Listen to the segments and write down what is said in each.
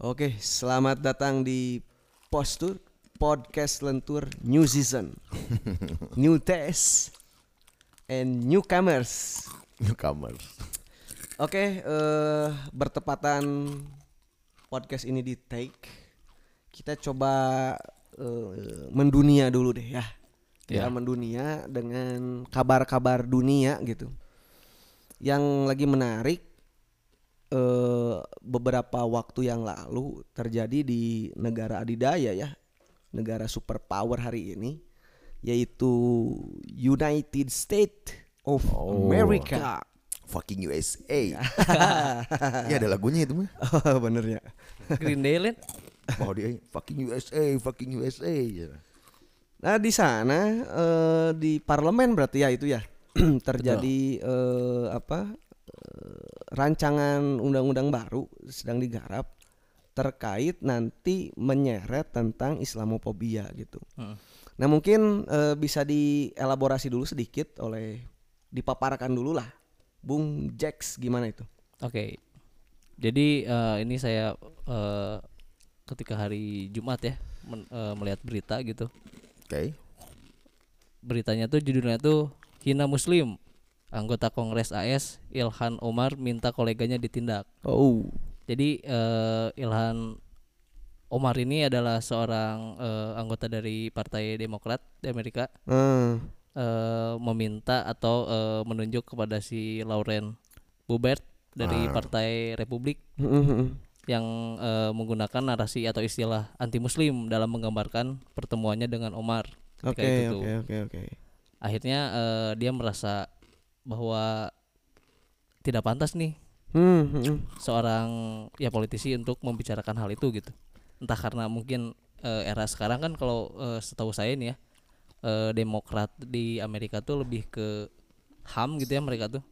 Oke, selamat datang di Postur Podcast Lentur New Season. new test and newcomers. Newcomers. Oke, eh bertepatan podcast ini di take. Kita coba eh, mendunia dulu deh ya. Kita Ya. mendunia dengan kabar-kabar dunia gitu. Yang lagi menarik eh beberapa waktu yang lalu terjadi di negara adidaya ya, negara superpower hari ini yaitu United States of Oh. America. Fucking USA. ya ada lagunya itu mah. Oh, bener ya. Green Day Lin. Mau dia fucking USA, fucking USA. Ya. Nah di sana eh, di parlemen berarti ya itu ya terjadi eh, apa rancangan undang-undang baru sedang digarap terkait nanti menyeret tentang Islamofobia gitu. Hmm. Nah mungkin eh, bisa dielaborasi dulu sedikit oleh dipaparkan dulu lah, Bung Jax gimana itu? Oke. Jadi eh, ini saya eh, ketika hari Jumat ya men- eh, melihat berita gitu. Oke. Beritanya tuh judulnya tuh Hina Muslim. Anggota Kongres AS Ilhan Omar minta koleganya ditindak. Oh, Jadi eh, Ilhan Omar ini adalah seorang eh, anggota dari Partai Demokrat di Amerika. Eh, eh, meminta atau eh, menunjuk kepada si Lauren Boebert dari Partai Republik yang eh, menggunakan narasi atau istilah anti muslim dalam menggambarkan pertemuannya dengan Omar oke oke oke oke. Akhirnya eh, dia merasa bahwa tidak pantas nih Hmm, hmm, hmm. seorang ya politisi untuk membicarakan hal itu gitu. Entah karena mungkin eh, era sekarang kan kalau eh, setahu saya nih ya eh, Demokrat di Amerika tuh lebih ke HAM gitu ya mereka tuh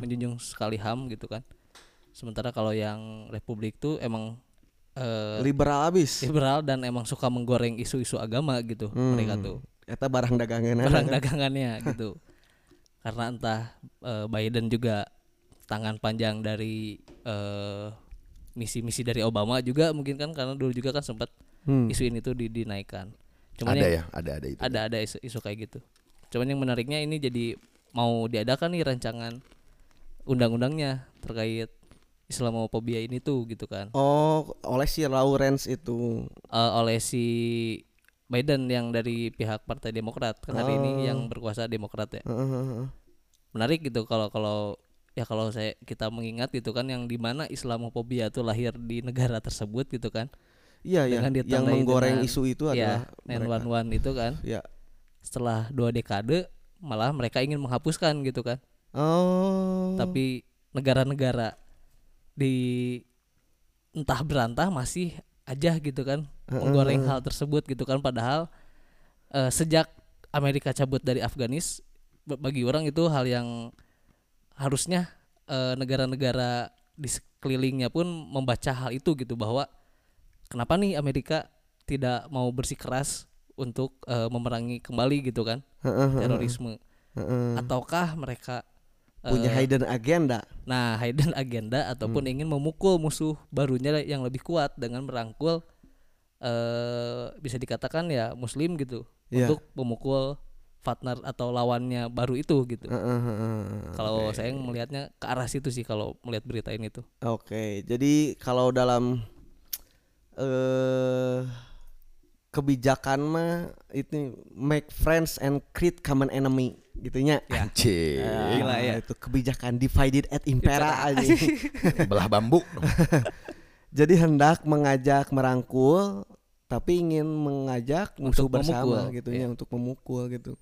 menjunjung sekali HAM gitu kan. Sementara kalau yang Republik tuh emang eh, liberal abis. liberal dan emang suka menggoreng isu-isu agama gitu mereka tuh Eta barang dagangan barang dagangannya gitu karena entah eh, Biden juga tangan panjang dari eh, misi-misi dari Obama juga mungkin kan karena dulu juga kan sempat Hmm. isu ini tuh di- dinaikkan cuman Ada yang- ya, ada ada itu. ada ada isu, isu kayak gitu cuman yang menariknya ini jadi mau diadakan nih rancangan undang-undangnya terkait Islamofobia ini tuh gitu kan Oh, oleh si Lawrence itu. eh, oleh si Biden yang dari pihak Partai Demokrat kan hari ini yang berkuasa Demokrat ya Heeh. menarik gitu kalau kalau ya kalau saya kita mengingat gitu kan yang di mana Islamofobia itu lahir di negara tersebut gitu kan Iya ya, yang menggoreng dengan- isu itu ya adalah mereka. 911 itu kan Ya. setelah dua dekade malah mereka ingin menghapuskan gitu kan Oh. tapi negara-negara di entah berantah masih aja gitu kan menggoreng hal tersebut gitu kan. Padahal eh, sejak Amerika cabut dari Afganis ba- bagi orang itu hal yang harusnya eh, negara-negara di sekelilingnya pun membaca hal itu gitu bahwa kenapa nih Amerika tidak mau bersikeras untuk eh, memerangi kembali gitu kan terorisme? Ataukah mereka punya hidden agenda. Nah, hidden agenda ataupun ingin memukul musuh barunya yang lebih kuat dengan merangkul eh bisa dikatakan ya muslim gitu Iya. untuk memukul partner atau lawannya baru itu gitu. Heeh, heeh. Kalau saya melihatnya ke arah situ sih kalau melihat berita ini tuh. Oke, jadi kalau dalam eh kebijakan mah itu make friends and create common enemy gitunya. Anjing. Gila ya itu kebijakan divided at impera aja. Belah bambu. Jadi hendak mengajak merangkul tapi ingin mengajak musuh Untuk bersama memukul, gitu iya. ya untuk memukul gitu.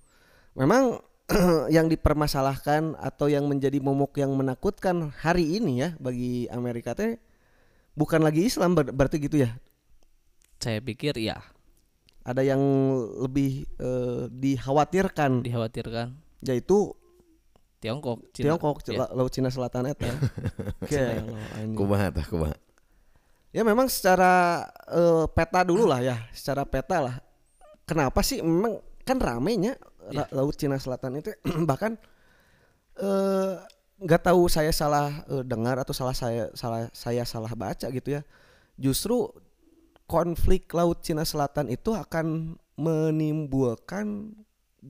Memang yang dipermasalahkan atau yang menjadi momok yang menakutkan hari ini ya bagi Amerika teh bukan lagi Islam ber- berarti gitu ya. Saya pikir ya Ada yang lebih eh, dikhawatirkan dikhawatirkan yaitu Tiongkok, Cina. Tiongkok, Ya. La- Laut Cina Selatan eta. Gelo, anjing. Kumaha tah kumaha. Ya memang secara eh, peta dulu lah ya, secara peta lah. Kenapa sih memang kan ramenya Ra- Laut Cina Selatan itu bahkan eh nggak tahu saya salah eh, dengar atau salah saya salah saya salah baca gitu ya. justru konflik laut Cina Selatan itu akan menimbulkan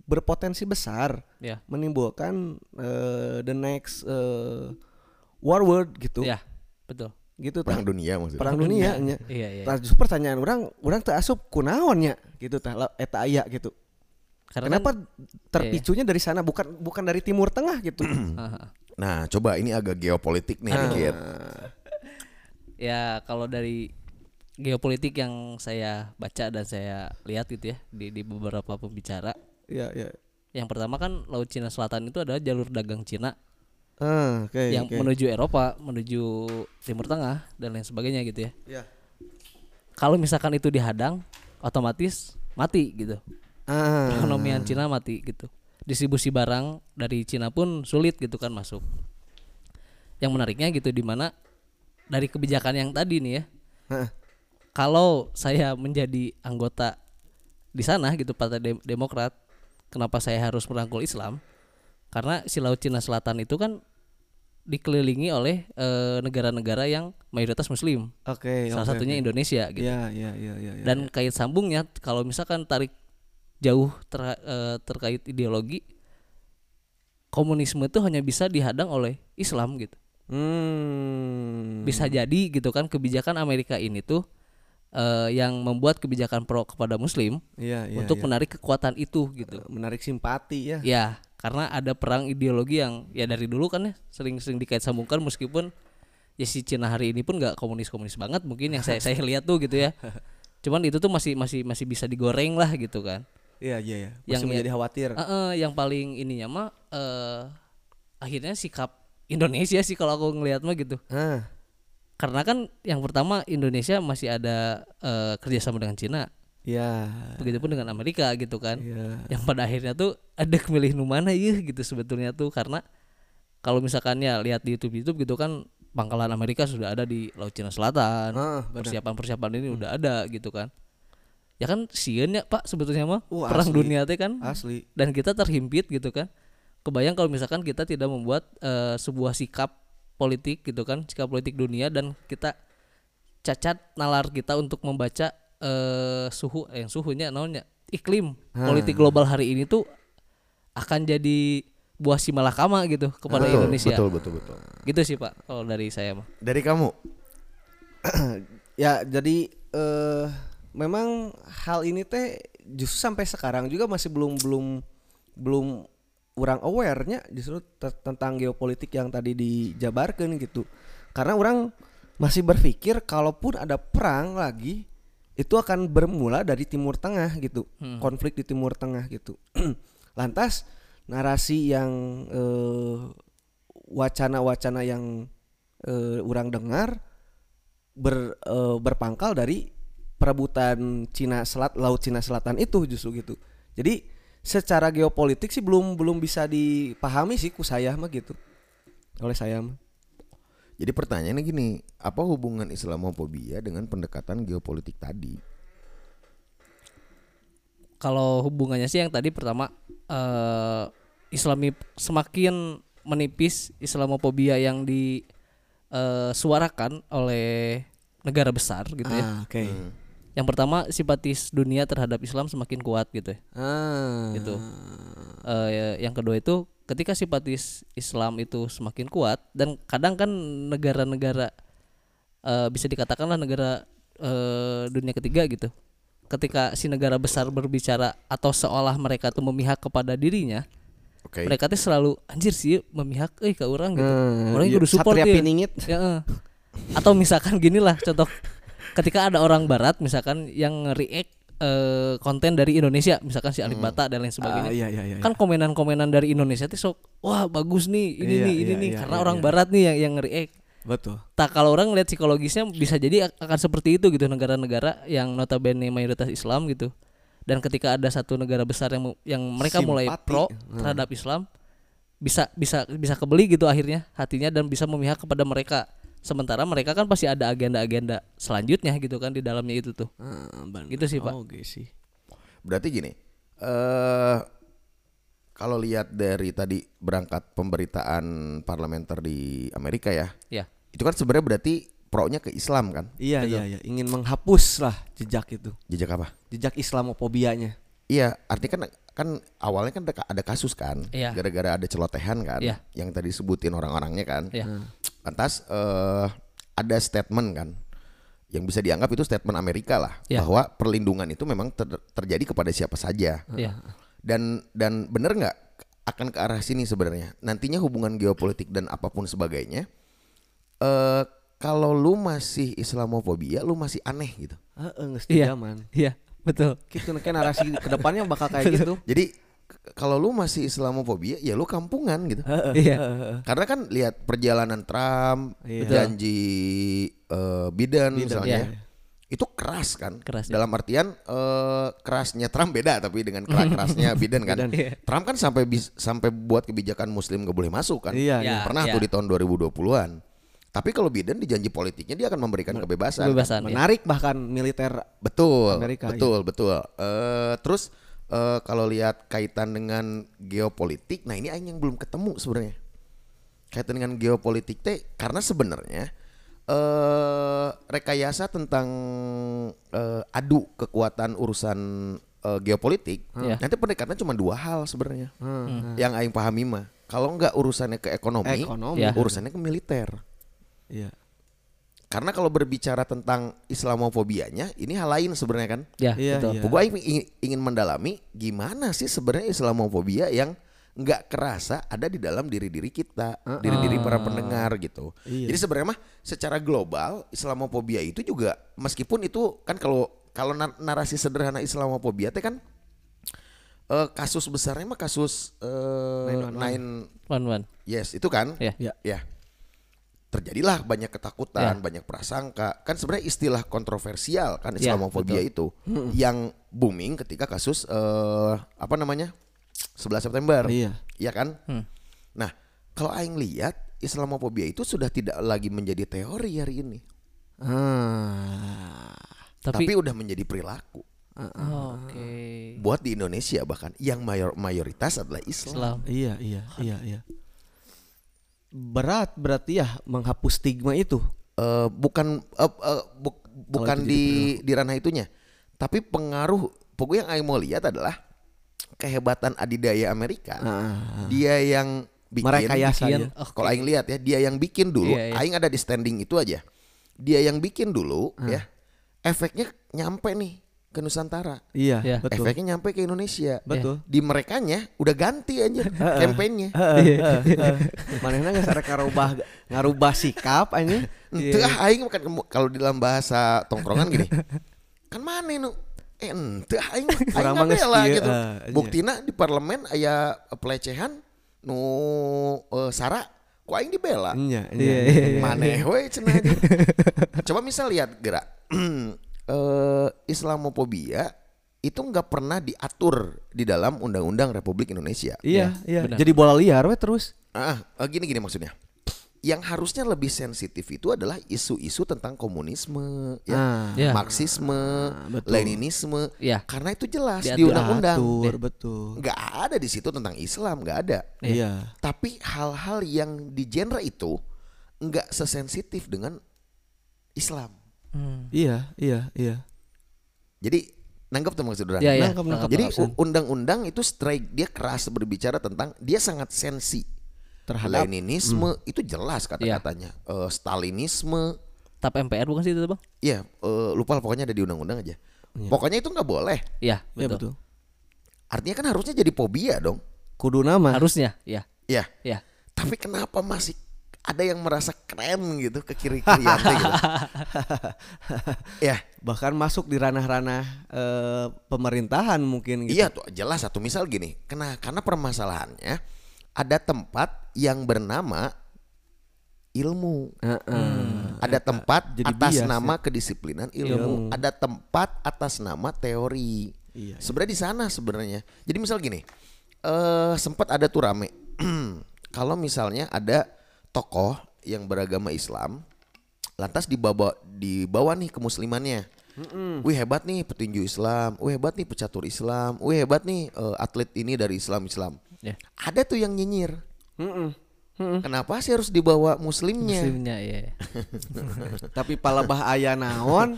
berpotensi besar Ya. menimbulkan eh, the next eh, war world gitu Ya, betul. Gitu tah. Perang dunia maksudnya. perang dunia nya. Iya, iya. Nah, justru pertanyaan orang orang teu asup kunaonnya gitu tah eta aya gitu Karena kenapa kan- terpicunya dari sana bukan bukan dari timur tengah gitu. Nah, coba ini agak geopolitik nih dikit. ya kalau dari geopolitik yang saya baca dan saya lihat gitu ya di di beberapa pembicara ya ya yang pertama kan laut Cina Selatan itu adalah jalur dagang Cina ah oke yang oke. menuju Eropa menuju Timur Tengah dan lain sebagainya gitu ya. Ya kalau misalkan itu dihadang otomatis mati gitu. Ah. Perekonomian Cina mati gitu. Distribusi barang dari Cina pun sulit gitu kan masuk. Yang menariknya gitu di mana dari kebijakan yang tadi nih ya kalau saya menjadi anggota di sana gitu Partai Dem- Demokrat kenapa saya harus merangkul Islam karena si Laut Cina Selatan itu kan dikelilingi oleh eh, negara-negara yang mayoritas Muslim oke salah oke, satunya oke. Indonesia gitu ya ya ya ya, ya. dan kait sambungnya kalau misalkan tarik jauh ter- eh, terkait ideologi komunisme itu hanya bisa dihadang oleh Islam gitu hmm. bisa jadi gitu kan kebijakan Amerika ini tuh eh, yang membuat kebijakan pro kepada Muslim Iya, iya, untuk iya. menarik kekuatan itu gitu menarik simpati ya ya karena ada perang ideologi yang ya dari dulu kan ya sering-sering dikait sambungkan meskipun ya si Cina hari ini pun nggak komunis-komunis banget mungkin yang saya saya lihat tuh gitu ya. Cuman itu tuh masih masih masih bisa digoreng lah gitu kan. Iya iya ya Yang masih ya- menjadi khawatir. Eh, eh, yang paling ininya mah eh akhirnya sikap Indonesia sih kalau aku ngelihat mah gitu. Ah karena kan yang pertama Indonesia masih ada eh, kerjasama dengan Cina ya begitupun dengan Amerika gitu kan. Ya yang pada akhirnya tuh ada milih nu mana ya gitu sebetulnya tuh. Karena kalau misalkan ya lihat di YouTube YouTube gitu kan pangkalan Amerika sudah ada di Laut Cina Selatan. Ah, persiapan-persiapan ini udah ada gitu kan. Ya kan sieun ya Pak sebetulnya mah. Uh, perang asli. dunia teh kan. Asli. Dan kita terhimpit gitu kan. Kebayang kalau misalkan kita tidak membuat eh, sebuah sikap politik gitu kan sikap politik dunia dan kita cacat nalar kita untuk membaca eh, suhu eh, yang suhunya naonnya iklim politik global hari ini tuh akan jadi buah si malakama gitu kepada betul, Indonesia. betul, betul, betul. gitu sih pak kalau dari saya mah. Dari kamu, ya jadi eh memang hal ini teh justru sampai sekarang juga masih belum belum belum orang awarenya justru te- tentang geopolitik yang tadi dijabarkan gitu. Karena orang masih berpikir kalaupun ada perang lagi itu akan bermula dari Timur Tengah gitu konflik di Timur Tengah gitu lantas narasi yang eh, wacana-wacana yang eh, orang dengar ber, eh, berpangkal dari perebutan Cina Selat Laut Cina Selatan itu justru gitu. Jadi secara geopolitik sih belum belum bisa dipahami sih ku saya mah gitu. Oleh saya mah. Jadi pertanyaannya gini, apa hubungan Islamofobia dengan pendekatan geopolitik tadi? kalau hubungannya sih yang tadi pertama eh Islami semakin menipis Islamofobia yang disuarakan oleh negara besar gitu ya. Ah, oke. Yang pertama simpatis dunia terhadap Islam semakin kuat gitu ya. Ah. Gitu. Eh, yang kedua itu ketika simpatis Islam itu semakin kuat dan kadang kan negara-negara eh, bisa dikatakanlah negara eh, dunia ketiga gitu. Ketika si negara besar berbicara atau seolah mereka tuh memihak kepada dirinya, Oke. mereka tuh selalu anjir sih memihak eh ke orang gitu. Hmm, orang iya, kudu support ya. Ya. Atau misalkan gini lah contoh ketika ada orang barat misalkan yang react eh, konten dari Indonesia misalkan si Alif Bata dan lain sebagainya. Ah, iya, iya, iya, Kan komenan-komenan dari Indonesia tuh sok wah bagus nih ini Iya, nih ini iya, nih iya, karena iya, orang iya. barat nih yang yang react. Betul. Tak kalau orang lihat psikologisnya bisa jadi ak- akan seperti itu gitu negara-negara yang notabene mayoritas Islam gitu. Dan ketika ada satu negara besar yang yang mereka mulai Simpati. pro Hmm. terhadap Islam bisa bisa bisa kebeli gitu akhirnya hatinya dan bisa memihak kepada mereka. Sementara mereka kan pasti ada agenda-agenda selanjutnya gitu kan di dalamnya itu tuh. Ah. Gitu sih, Pak. Oke sih. Berarti gini, eh kalau lihat dari tadi berangkat pemberitaan parlementer di Amerika ya, Ya. itu kan sebenarnya berarti pro-nya ke Islam kan. Iya iya iya ingin menghapus lah jejak itu Jejak apa? jejak Islamofobianya. Iya, artinya kan kan awalnya kan ada, kasus kan, Iya. gara-gara ada celotehan kan, Iya. yang tadi sebutin orang-orangnya kan. Ya. Lantas eh, ada statement kan, yang bisa dianggap itu statement Amerika lah, Iya. bahwa perlindungan itu memang ter- terjadi kepada siapa saja. Ya. Dan dan bener nggak akan ke arah sini sebenarnya. Nantinya hubungan geopolitik dan apa pun sebagainya, eh kalau lu masih Islamofobia, lu masih aneh gitu. Heeh geus Iya. zaman. Iya, betul. Gitu kan narasi ke depannya bakal kayak gitu. Jadi kalau lu masih Islamofobia, ya lu kampungan gitu. Iya. Karena kan lihat perjalanan Trump, Iya. janji eh, Biden, misalnya. Iya. Itu keras kan? Keras, ya. Dalam artian eh, kerasnya Trump beda tapi dengan keras kerasnya Biden kan. Biden. Iya. Trump kan sampai bis- sampai buat kebijakan muslim gak boleh masuk kan. Iya, iya. Pernah iya. tuh di tahun 2020-an. Tapi kalau Biden di janji politiknya dia akan memberikan kebebasan. Kebebasan. ya. Menarik bahkan militer Betul, Amerika, betul, betul. Eh, terus eh, kalau lihat kaitan dengan geopolitik, nah ini aing yang belum ketemu sebenarnya. Kaitan dengan geopolitik teh karena sebenarnya eh rekayasa tentang eh, adu kekuatan urusan eh, geopolitik, Iya. nanti pendekatannya cuma dua hal sebenarnya. Hmm. Yang aing pahami mah, kalau nggak urusannya ke ekonomi, Ekonomi. Ya. urusannya ke militer. Iya. Karena kalau berbicara tentang Islamofobianya, ini hal lain sebenarnya kan. Ya, Iya, betul. iya. Pokoknya ingin, ingin- ingin mendalami gimana sih sebenarnya Islamofobia yang nggak kerasa ada di dalam diri-diri kita, diri-diri para pendengar gitu. Iya. Jadi sebenarnya mah secara global Islamofobia itu juga meskipun itu kan kalau kalau nar- narasi sederhana Islamofobia teh kan eh, kasus besarnya mah kasus eh, 911. nine One one. yes itu kan Ya. Ya. ya terjadilah banyak ketakutan, Ya. banyak prasangka. Kan sebenarnya istilah kontroversial kan Ya, Islamofobia itu yang booming ketika kasus eh apa namanya? 11 September. Iya. Iya kan? Hmm. Nah, kalau aing lihat Islamofobia itu sudah tidak lagi menjadi teori hari ini, Ah. tapi, Tapi, udah menjadi perilaku. Oh, oke. Buat di Indonesia bahkan yang mayor mayoritas adalah Islam. Islam. Iya, iya, iya, iya. Berat berarti ya menghapus stigma itu. Eh, bukan eh, eh, buk- bukan itu di di ranah itunya tapi pengaruh pokoknya yang Aing mau lihat adalah kehebatan adidaya Amerika Ah. dia yang bikin Merekayasa bikin. ya. Oh, kalau Aing lihat ya dia yang bikin dulu Iya, iya. Aing ada di standing itu aja dia yang bikin dulu Ah. ya efeknya nyampe nih ke Nusantara Iya, Iya. betul. efeknya nyampe ke Indonesia Betul. di merekanya udah ganti aja kampanyenya Manehna geus arek ngarubah ngarubah sikap anjing. Ente ah aing kan kalau di dalam bahasa tongkrongan gini. kan mana nu? Eh ente aing aing kieu, gitu. iya. Buktina di parlemen aya pelecehan nu eh, sara ku aing dibela. Iya, Iya, iya. iya, iya. Maneh we cenah aja. Coba misal lihat gerak eh Islamofobia itu nggak pernah diatur di dalam Undang-Undang Republik Indonesia. Iya, iya. benar. Jadi bola liar we terus. Ah, eh, gini gini maksudnya. Yang harusnya lebih sensitif itu adalah isu-isu tentang komunisme, ya, Ah, Ya. Marxisme, betul. Leninisme. Ya. Karena itu jelas Diatur. di undang-undang. Atur, betul. Nggak ada di situ tentang Islam, nggak ada. Iya. Tapi hal-hal yang di genre itu nggak sesensitif dengan Islam. Hmm. Iya, iya, iya. Jadi nanggap tuh maksud Duran? Iya, iya. Nangkep, nangkep. Jadi Nangkep. undang-undang itu strike dia keras berbicara tentang dia sangat sensi Terhadap Leninisme itu jelas kata-katanya. Eh, Stalinisme, Tap MPR bukan sih itu, Bang? ya eh, lupa lah, pokoknya ada di undang-undang aja. Pokoknya itu nggak boleh. Iya, Iya betul. betul. Artinya kan harusnya jadi fobia dong. Kudu nama. Harusnya, ya. Ya. Ya. Tapi kenapa masih ada yang merasa keren gitu ke kiri kirian gitu. ya, bahkan masuk di ranah-ranah eh, pemerintahan mungkin gitu. iya tuh jelas satu misal gini. Kena karena permasalahannya ada tempat yang bernama ilmu. Heeh. Ada tempat Jadi atas bias ya. nama kedisiplinan ilmu. Ada tempat atas nama teori. Iya, Sebenarnya di sana sebenarnya. Jadi misal gini, eh sempat ada tuh rame. Kalau misalnya ada tokoh yang beragama Islam, lantas dibawa dibawa nih kemuslimannya. Wih hebat nih petinju Islam, wih hebat nih pecatur Islam, wih hebat nih eh, atlet ini dari Islam Islam. Ya. Ada tuh yang nyinyir. Mm-mm. Kenapa sih harus dibawa muslimnya? Muslimnya ya. Tapi palebah aya naon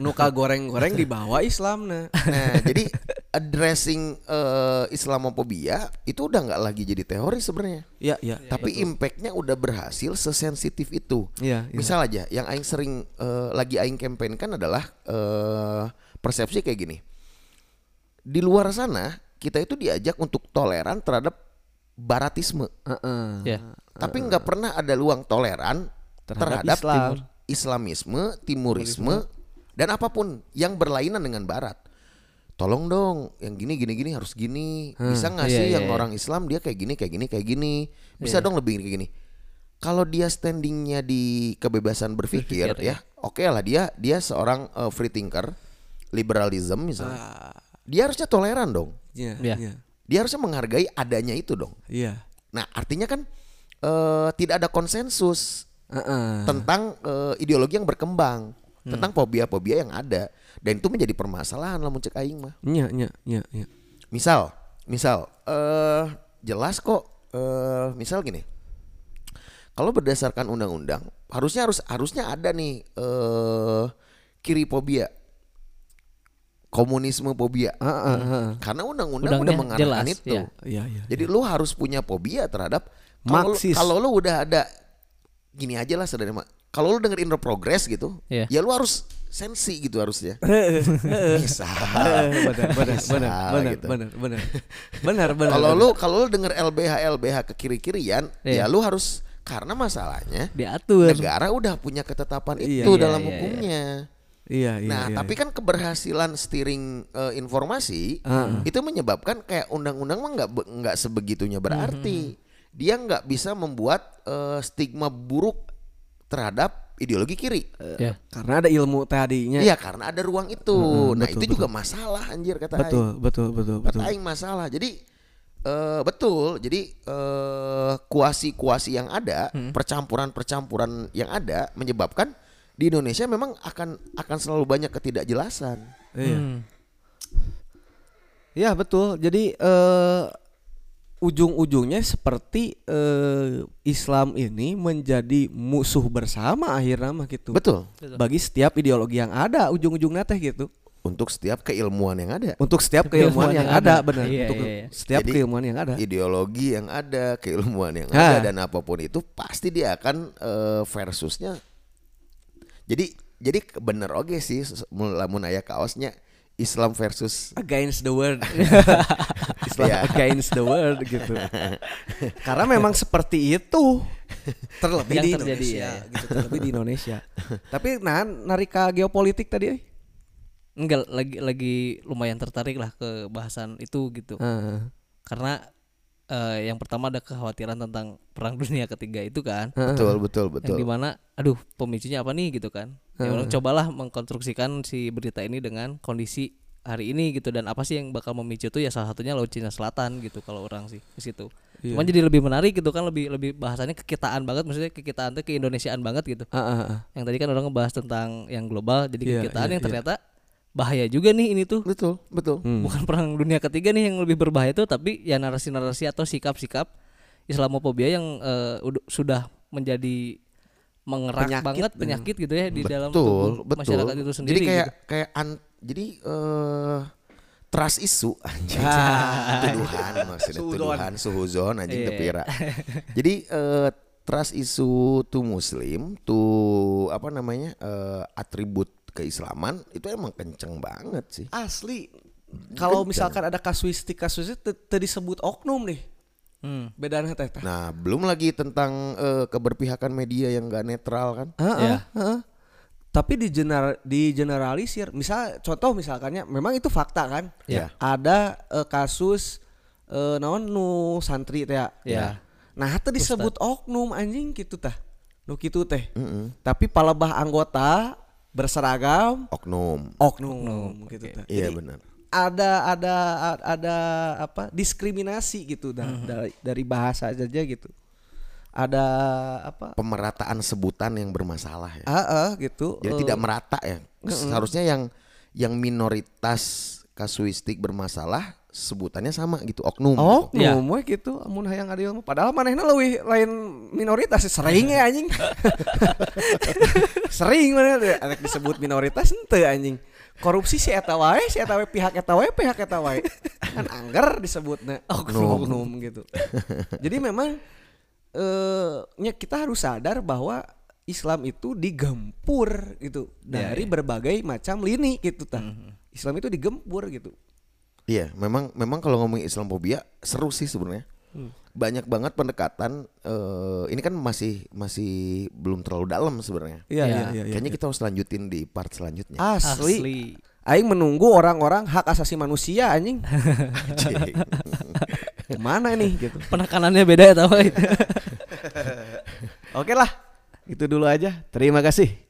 nuka goreng-goreng dibawa Islamna. Nah, jadi addressing eh, Islamophobia itu udah nggak lagi jadi teori sebenarnya. Iya, iya. Tapi impactnya udah berhasil sesensitif itu. Iya, iya. Misal aja, yang aing sering eh, lagi aing campaign kan adalah eh, persepsi kayak gini. Di luar sana kita itu diajak untuk toleran terhadap baratisme, Heeh. Ya. tapi nggak pernah ada luang toleran Terhadap terhadap, Islam. timur- Islamisme, Timurisme, dan apa pun yang berlainan dengan Barat. Tolong dong, yang gini gini gini harus gini. Bisa nggak Iya, sih iya, yang iya. orang Islam dia kayak gini kayak gini kayak gini. Bisa dong lebih kayak gini. Kalau dia standingnya di kebebasan berpikir, Berpikir, ya, oke lah dia dia seorang uh, free thinker, liberalism misalnya. Ah, Dia harusnya toleran dong. Iya, Iya. iya. Dia harusnya menghargai adanya itu dong. Iya. Nah artinya kan eh, tidak ada konsensus Heeh. tentang eh, ideologi yang berkembang tentang fobia-fobia yang ada dan itu menjadi permasalahan lah cek aing mah. Iya, iya, iya, iya. Misal, misal eh jelas kok eh misal gini. Kalau berdasarkan undang-undang harusnya harus harusnya ada nih eh kiri fobia. Komunisme fobia. Heeh, heeh. Karena undang-undang udah mengarahkan jelas, itu. iya. Iya, iya. Jadi lu harus punya fobia terhadap Marxis. kalau lu udah ada gini aja lah sederhana. Kalau lu denger Indo Progress gitu, Iya. ya lu harus sensi gitu harusnya. Misal. benar, benar, benar, benar, gitu. benar, benar. Benar, benar. Kalau lu kalau lu denger LBH LBH ke kiri-kirian, Iya. ya lu harus karena masalahnya Diatur. negara udah punya ketetapan Iya, itu iya, dalam iya, iya. hukumnya. Iya, iya. Nah, iya, tapi kan keberhasilan steering eh, informasi Heeh. itu menyebabkan kayak undang-undang mah nggak nggak sebegitunya berarti. Dia nggak bisa membuat eh, stigma buruk terhadap ideologi kiri. Ya. karena ada ilmu tadinya. Iya, karena ada ruang itu. Heeh, nah, betul, itu juga masalah anjir kata Betul, Aing. betul, betul, Kata betul. Aing masalah. Jadi eh, betul. Jadi eh, kuasi-kuasi yang ada, percampuran-percampuran yang ada menyebabkan di Indonesia memang akan akan selalu banyak ketidakjelasan. Iya. Hmm. Ya betul. Jadi eh ujung-ujungnya seperti eh Islam ini menjadi musuh bersama akhirnya mah gitu. Betul. Bagi setiap ideologi yang ada ujung-ujungnya teh gitu. Untuk setiap keilmuan yang ada. Untuk setiap keilmuan yang ada, benar. Iya, Untuk iya, iya. setiap Jadi, keilmuan yang ada. ideologi yang ada, keilmuan yang Ah. ada dan apa pun itu pasti dia akan eh, versusnya. Jadi jadi bener oke sih lamun aya kaosnya Islam versus Against the world. Islam Iya. against the world gitu. Karena memang seperti itu. Terlebih Yang di terjadi, Indonesia, ya, ya. gitu, terlebih di Indonesia. Tapi nah narika geopolitik tadi eh. Enggak lagi lagi lumayan tertarik lah ke bahasan itu gitu. Heeh. Karena eh, yang pertama ada kekhawatiran tentang perang dunia ketiga itu kan. betul betul betul. Yang di mana aduh pemicunya apa nih gitu kan. Ya orang cobalah mengkonstruksikan si berita ini dengan kondisi hari ini gitu dan apa sih yang bakal memicu itu ya salah satunya laut Cina Selatan gitu kalau orang sih ke situ. Iya. Cuman jadi lebih menarik gitu kan lebih lebih bahasannya kekitaan banget maksudnya kekitaan tuh keindonesiaan banget gitu. Heeh, heeh. Yang tadi kan orang ngebahas tentang yang global jadi Iya, kekitaan iya, yang iya. ternyata bahaya juga nih ini tuh. Betul betul. Hmm. Bukan perang dunia ketiga nih yang lebih berbahaya tuh tapi ya narasi-narasi atau sikap-sikap Islamophobia yang ud- sudah menjadi mengerak Penyakit, banget ya. penyakit gitu ya di dalam betul tubuh betul. masyarakat itu sendiri Jadi kayak gitu. kayak an- jadi eh trust isu anjing. Ah. tuduhan maksudnya Suhuzon. tuduhan suhuzon anjing Iya. tepira. Jadi eh trust isu tu muslim tu apa namanya eh atribut keislaman itu emang kenceng banget sih. Asli. Kalau misalkan ada kasuistik kasusnya teu disebut oknum nih. Hmm. Bedanya teh. Nah, belum lagi tentang eh, keberpihakan media yang gak netral kan. Heeh, Ya. heeh. Tapi di general di generalisir, misal contoh misalkannya memang itu fakta kan? Ya. Ada eh, kasus eh naon nu santri teh. ya. Ya. Nah, itu disebut oknum anjing gitu tah. Nu kitu teh. Mm-mm. Tapi palebah anggota berseragam Oknum. oknum, gitu tah. Iya Jadi, benar. ada ada ada apa diskriminasi gitu dah, dari dari bahasa aja gitu ada apa Pemerataan sebutan yang bermasalah ya. ah ah, gitu Jadi eh, tidak merata ya. Seharusnya yang yang minoritas kasuistik bermasalah sebutannya sama gitu oknum. Oh, gitu. Iya. we gitu amun hayang adil mah. Padahal manehna leuwih lain minoritas sering ya anjing. sering mana ada disebut minoritas henteu anjing. Korupsi si eta wae, si eta wae pihak eta wae, pihak eta wae. Kan angger disebutna oknum, oknum gitu. Jadi memang eh nya kita harus sadar bahwa Islam itu digempur gitu dari berbagai macam lini gitu tah. Islam itu digempur gitu. Iya, memang memang kalau ngomongin Islamophobia seru sih sebenarnya. Banyak banget pendekatan eh ini kan masih masih belum terlalu dalam sebenarnya. Iya, Ya. iya, iya. iya. Kayaknya kita harus lanjutin di part selanjutnya. Asli. Asli. Aing menunggu orang-orang hak asasi manusia anjing. Ke mana nih gitu. Penekanannya beda ya tau. Oke lah. Itu dulu aja. Terima kasih.